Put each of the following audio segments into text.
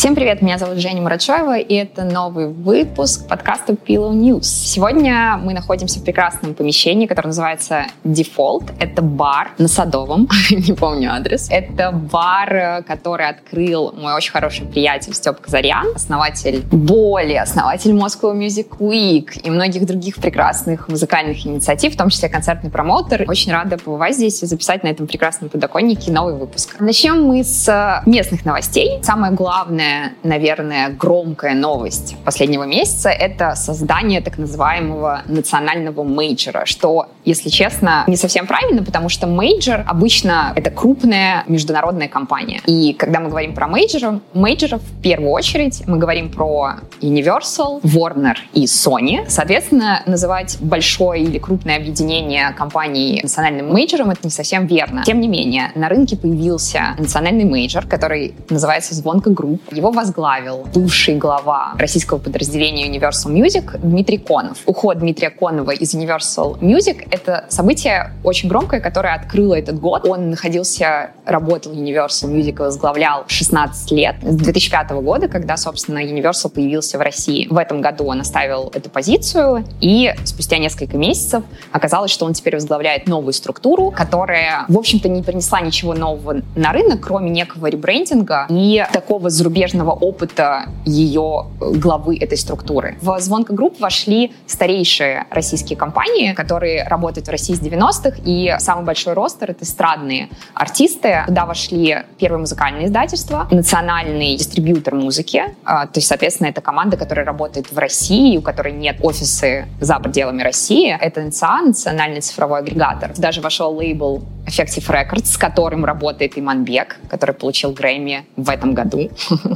Всем привет, меня зовут Женя Мурачева, и это новый выпуск подкаста Pillow News. Сегодня мы находимся в прекрасном помещении, которое называется Default. Это бар на Садовом, не помню адрес. Это бар, который открыл мой очень хороший приятель Степа Казарян, основатель Боли, основатель Moscow Music Week и многих других прекрасных музыкальных инициатив, в том числе концертный промоутер. Очень рада побывать здесь и записать на этом прекрасном подоконнике новый выпуск. Начнем мы с местных новостей. Самое главное главная, наверное, громкая новость последнего месяца — это создание так называемого национального мейджора, что, если честно, не совсем правильно, потому что мейджор обычно это крупная международная компания. И когда мы говорим про мейджоров, мейджоров в первую очередь мы говорим про Universal, Warner и Sony. Соответственно, называть большое или крупное объединение компаний национальным мейджором это не совсем верно. Тем не менее, на рынке появился национальный мейджор, который называется Звонко Групп. Его возглавил бывший глава российского подразделения Universal Music Дмитрий Конов. Уход Дмитрия Конова из Universal Music — это событие очень громкое, которое открыло этот год. Он находился, работал в Universal Music и возглавлял 16 лет. С 2005 года, когда, собственно, Universal появился в России. В этом году он оставил эту позицию, и спустя несколько месяцев оказалось, что он теперь возглавляет новую структуру, которая, в общем-то, не принесла ничего нового на рынок, кроме некого ребрендинга и такого зарубежного зарубежного опыта ее э, главы этой структуры. В Звонко Групп вошли старейшие российские компании, которые работают в России с 90-х, и самый большой roster — это эстрадные артисты. Туда вошли первые музыкальные издательства, национальный дистрибьютор музыки, а, то есть, соответственно, это команда, которая работает в России, у которой нет офисы за пределами России. Это НЦА, национальный цифровой агрегатор. Даже вошел лейбл Effective Records, с которым работает Иманбек, который получил Грэмми в этом году.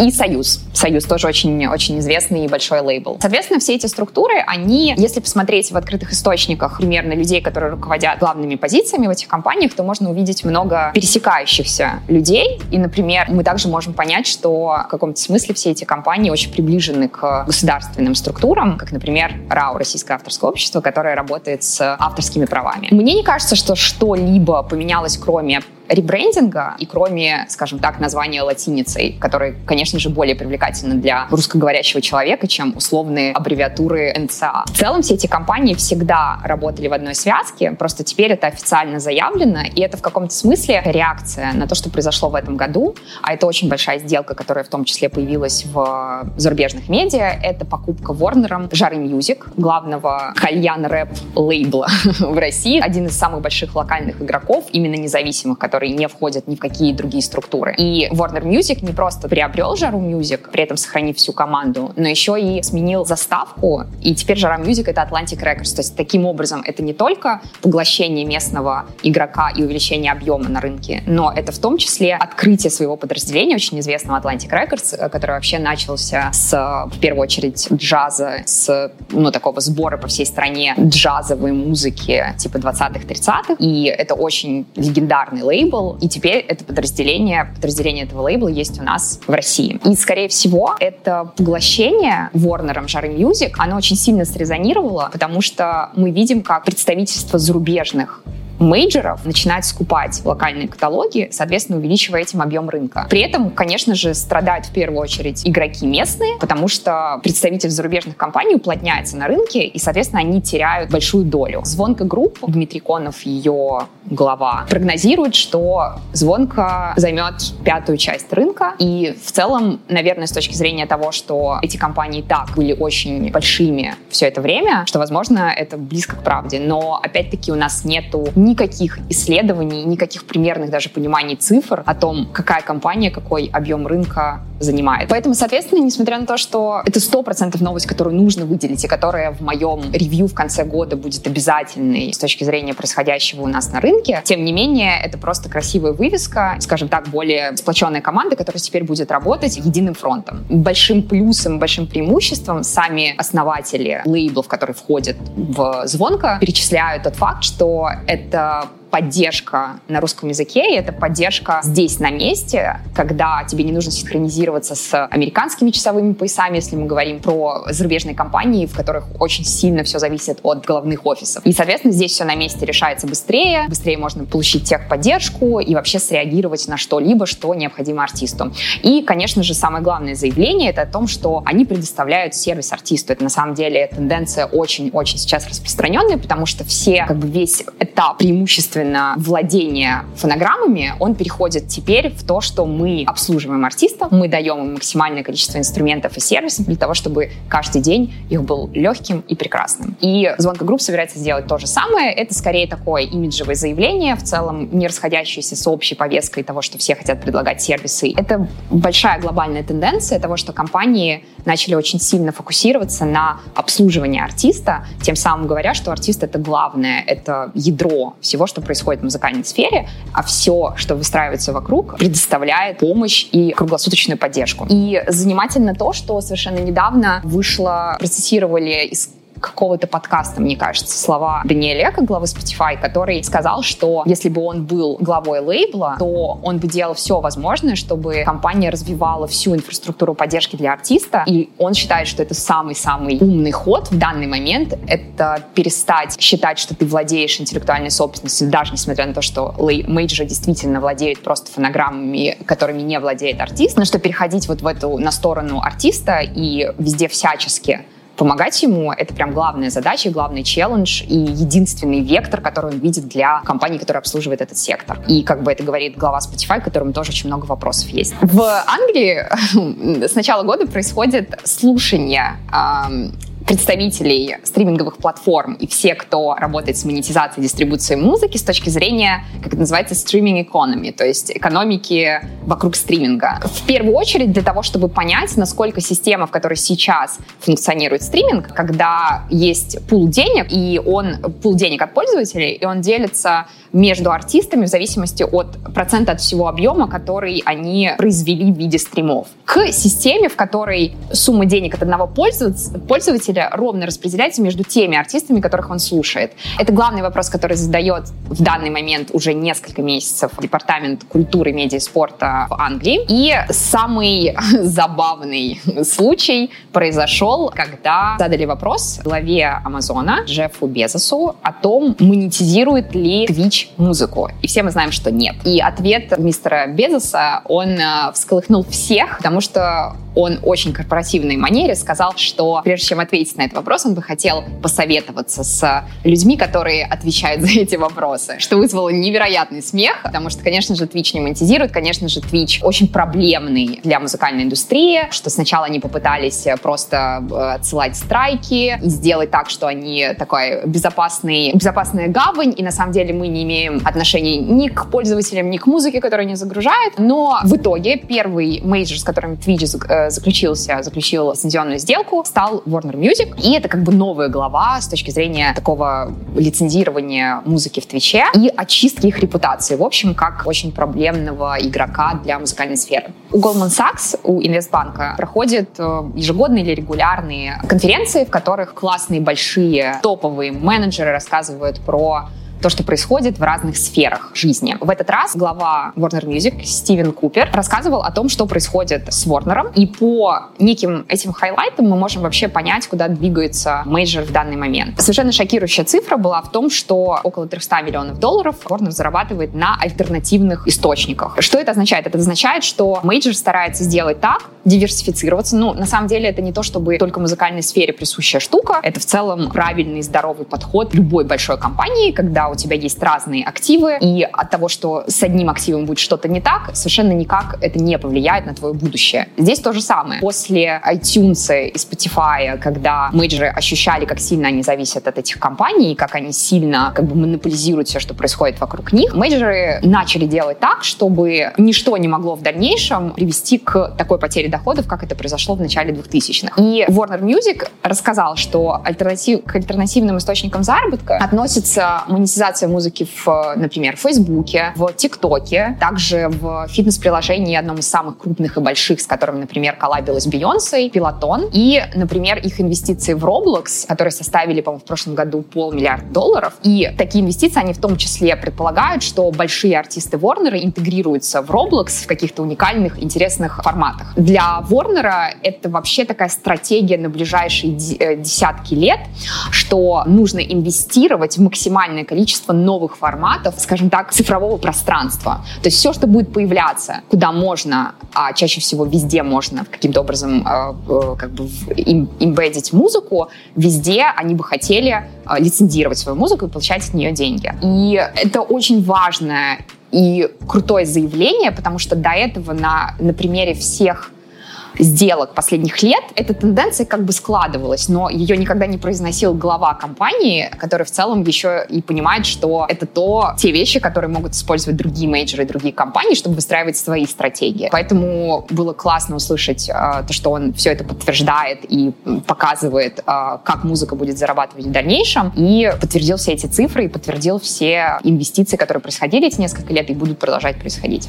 И Союз. Союз тоже очень, очень известный и большой лейбл. Соответственно, все эти структуры, они, если посмотреть в открытых источниках примерно людей, которые руководят главными позициями в этих компаниях, то можно увидеть много пересекающихся людей. И, например, мы также можем понять, что в каком-то смысле все эти компании очень приближены к государственным структурам, как, например, РАО, Российское авторское общество, которое работает с авторскими правами. Мне не кажется, что что-либо поменялось, кроме ребрендинга и кроме, скажем так, названия латиницей, которые, конечно же, более привлекательны для русскоговорящего человека, чем условные аббревиатуры НЦА. В целом все эти компании всегда работали в одной связке, просто теперь это официально заявлено, и это в каком-то смысле реакция на то, что произошло в этом году, а это очень большая сделка, которая в том числе появилась в зарубежных медиа, это покупка Warner Жары Music, главного кальян-рэп лейбла в России, один из самых больших локальных игроков, именно независимых, которые которые не входят ни в какие другие структуры. И Warner Music не просто приобрел Жару Music, при этом сохранив всю команду, но еще и сменил заставку, и теперь Жара Music — это Atlantic Records. То есть таким образом это не только поглощение местного игрока и увеличение объема на рынке, но это в том числе открытие своего подразделения, очень известного Atlantic Records, э, который вообще начался с, в первую очередь, джаза, с, ну, такого сбора по всей стране джазовой музыки типа 20-х, 30-х. И это очень легендарный лейбл, лейбл, и теперь это подразделение, подразделение этого лейбла есть у нас в России. И, скорее всего, это поглощение Warner Жары Music, оно очень сильно срезонировало, потому что мы видим, как представительство зарубежных мейджеров начинает скупать локальные каталоги, соответственно, увеличивая этим объем рынка. При этом, конечно же, страдают в первую очередь игроки местные, потому что представитель зарубежных компаний уплотняется на рынке, и, соответственно, они теряют большую долю. Звонка групп, Дмитрий Конов, ее глава, прогнозирует, что Звонка займет пятую часть рынка, и в целом, наверное, с точки зрения того, что эти компании так были очень большими все это время, что, возможно, это близко к правде. Но, опять-таки, у нас нету никаких исследований, никаких примерных даже пониманий цифр о том, какая компания какой объем рынка занимает. Поэтому, соответственно, несмотря на то, что это сто процентов новость, которую нужно выделить и которая в моем ревью в конце года будет обязательной с точки зрения происходящего у нас на рынке, тем не менее, это просто красивая вывеска, скажем так, более сплоченная команда, которая теперь будет работать единым фронтом. Большим плюсом, большим преимуществом сами основатели лейблов, которые входят в звонко, перечисляют тот факт, что это uh, поддержка на русском языке, и это поддержка здесь, на месте, когда тебе не нужно синхронизироваться с американскими часовыми поясами, если мы говорим про зарубежные компании, в которых очень сильно все зависит от головных офисов. И, соответственно, здесь все на месте решается быстрее, быстрее можно получить техподдержку и вообще среагировать на что-либо, что необходимо артисту. И, конечно же, самое главное заявление — это о том, что они предоставляют сервис артисту. Это, на самом деле, тенденция очень-очень сейчас распространенная, потому что все, как бы весь этап преимущественно владения фонограммами, он переходит теперь в то, что мы обслуживаем артиста, мы даем им максимальное количество инструментов и сервисов для того, чтобы каждый день их был легким и прекрасным. И Звонко Групп собирается сделать то же самое. Это скорее такое имиджевое заявление, в целом не расходящееся с общей повесткой того, что все хотят предлагать сервисы. Это большая глобальная тенденция того, что компании начали очень сильно фокусироваться на обслуживании артиста, тем самым говоря, что артист — это главное, это ядро всего, что происходит в музыкальной сфере, а все, что выстраивается вокруг, предоставляет помощь и круглосуточную поддержку. И занимательно то, что совершенно недавно вышло, процитировали из какого-то подкаста, мне кажется, слова Даниэля Эка, главы Spotify, который сказал, что если бы он был главой лейбла, то он бы делал все возможное, чтобы компания развивала всю инфраструктуру поддержки для артиста, и он считает, что это самый-самый умный ход в данный момент, это перестать считать, что ты владеешь интеллектуальной собственностью, даже несмотря на то, что мейджор действительно владеет просто фонограммами, которыми не владеет артист, но что переходить вот в эту, на сторону артиста и везде всячески помогать ему — это прям главная задача, главный челлендж и единственный вектор, который он видит для компании, которая обслуживает этот сектор. И как бы это говорит глава Spotify, которому тоже очень много вопросов есть. В Англии с начала года происходит слушание представителей стриминговых платформ и все, кто работает с монетизацией и дистрибуцией музыки с точки зрения, как это называется, streaming economy, то есть экономики вокруг стриминга. В первую очередь для того, чтобы понять, насколько система, в которой сейчас функционирует стриминг, когда есть пул денег, и он пул денег от пользователей, и он делится между артистами в зависимости от процента от всего объема, который они произвели в виде стримов. К системе, в которой сумма денег от одного пользователя ровно распределяется между теми артистами, которых он слушает. Это главный вопрос, который задает в данный момент уже несколько месяцев Департамент культуры, медиа и спорта в Англии. И самый забавный случай произошел, когда задали вопрос главе Амазона Джеффу Безосу о том, монетизирует ли Twitch музыку. И все мы знаем, что нет. И ответ мистера Безоса, он э, всколыхнул всех, потому что он очень корпоративной манере сказал, что прежде чем ответить на этот вопрос, он бы хотел посоветоваться с людьми, которые отвечают за эти вопросы, что вызвало невероятный смех, потому что, конечно же, Twitch не монетизирует, конечно же, Twitch очень проблемный для музыкальной индустрии, что сначала они попытались просто э, отсылать страйки и сделать так, что они такой безопасный, безопасная гавань, и на самом деле мы не имеем отношений ни к пользователям, ни к музыке, которую они загружают, но в итоге первый мейджор, с которым Twitch э, заключился, заключил лицензионную сделку, стал Warner Music. И это как бы новая глава с точки зрения такого лицензирования музыки в Твиче и очистки их репутации, в общем, как очень проблемного игрока для музыкальной сферы. У Goldman Sachs, у Инвестбанка проходят э, ежегодные или регулярные конференции, в которых классные, большие, топовые менеджеры рассказывают про то, что происходит в разных сферах жизни. В этот раз глава Warner Music Стивен Купер рассказывал о том, что происходит с Warner, и по неким этим хайлайтам мы можем вообще понять, куда двигается мейджор в данный момент. Совершенно шокирующая цифра была в том, что около 300 миллионов долларов Warner зарабатывает на альтернативных источниках. Что это означает? Это означает, что мейджор старается сделать так, диверсифицироваться. Ну, на самом деле, это не то, чтобы только музыкальной сфере присущая штука. Это в целом правильный, здоровый подход любой большой компании, когда у тебя есть разные активы, и от того, что с одним активом будет что-то не так, совершенно никак это не повлияет на твое будущее. Здесь то же самое. После iTunes и Spotify, когда мейджоры ощущали, как сильно они зависят от этих компаний, как они сильно как бы монополизируют все, что происходит вокруг них, мейджоры начали делать так, чтобы ничто не могло в дальнейшем привести к такой потере доходов, как это произошло в начале 2000-х. И Warner Music рассказал, что альтернатив, к альтернативным источникам заработка относится монетизация монетизация музыки в, например, в Фейсбуке, в ТикТоке, также в фитнес-приложении одном из самых крупных и больших, с которым, например, коллабилась Бейонсе, Пилотон, и, например, их инвестиции в Roblox, которые составили, по-моему, в прошлом году полмиллиарда долларов. И такие инвестиции, они в том числе предполагают, что большие артисты Warner интегрируются в Roblox в каких-то уникальных, интересных форматах. Для Warner это вообще такая стратегия на ближайшие э, десятки лет, что нужно инвестировать в максимальное количество новых форматов, скажем так, цифрового пространства. То есть все, что будет появляться, куда можно, а чаще всего везде можно каким-то образом э, э, как бы имбедить музыку, везде они бы хотели лицензировать свою музыку и получать от нее деньги. И это очень важное и крутое заявление, потому что до этого на, на примере всех сделок последних лет, эта тенденция как бы складывалась, но ее никогда не произносил глава компании, который в целом еще и понимает, что это то, те вещи, которые могут использовать другие мейджоры, другие компании, чтобы выстраивать свои стратегии. Поэтому было классно услышать э, то, что он все это подтверждает и показывает, э, как музыка будет зарабатывать в дальнейшем, и подтвердил все эти цифры, и подтвердил все инвестиции, которые происходили эти несколько лет и будут продолжать происходить.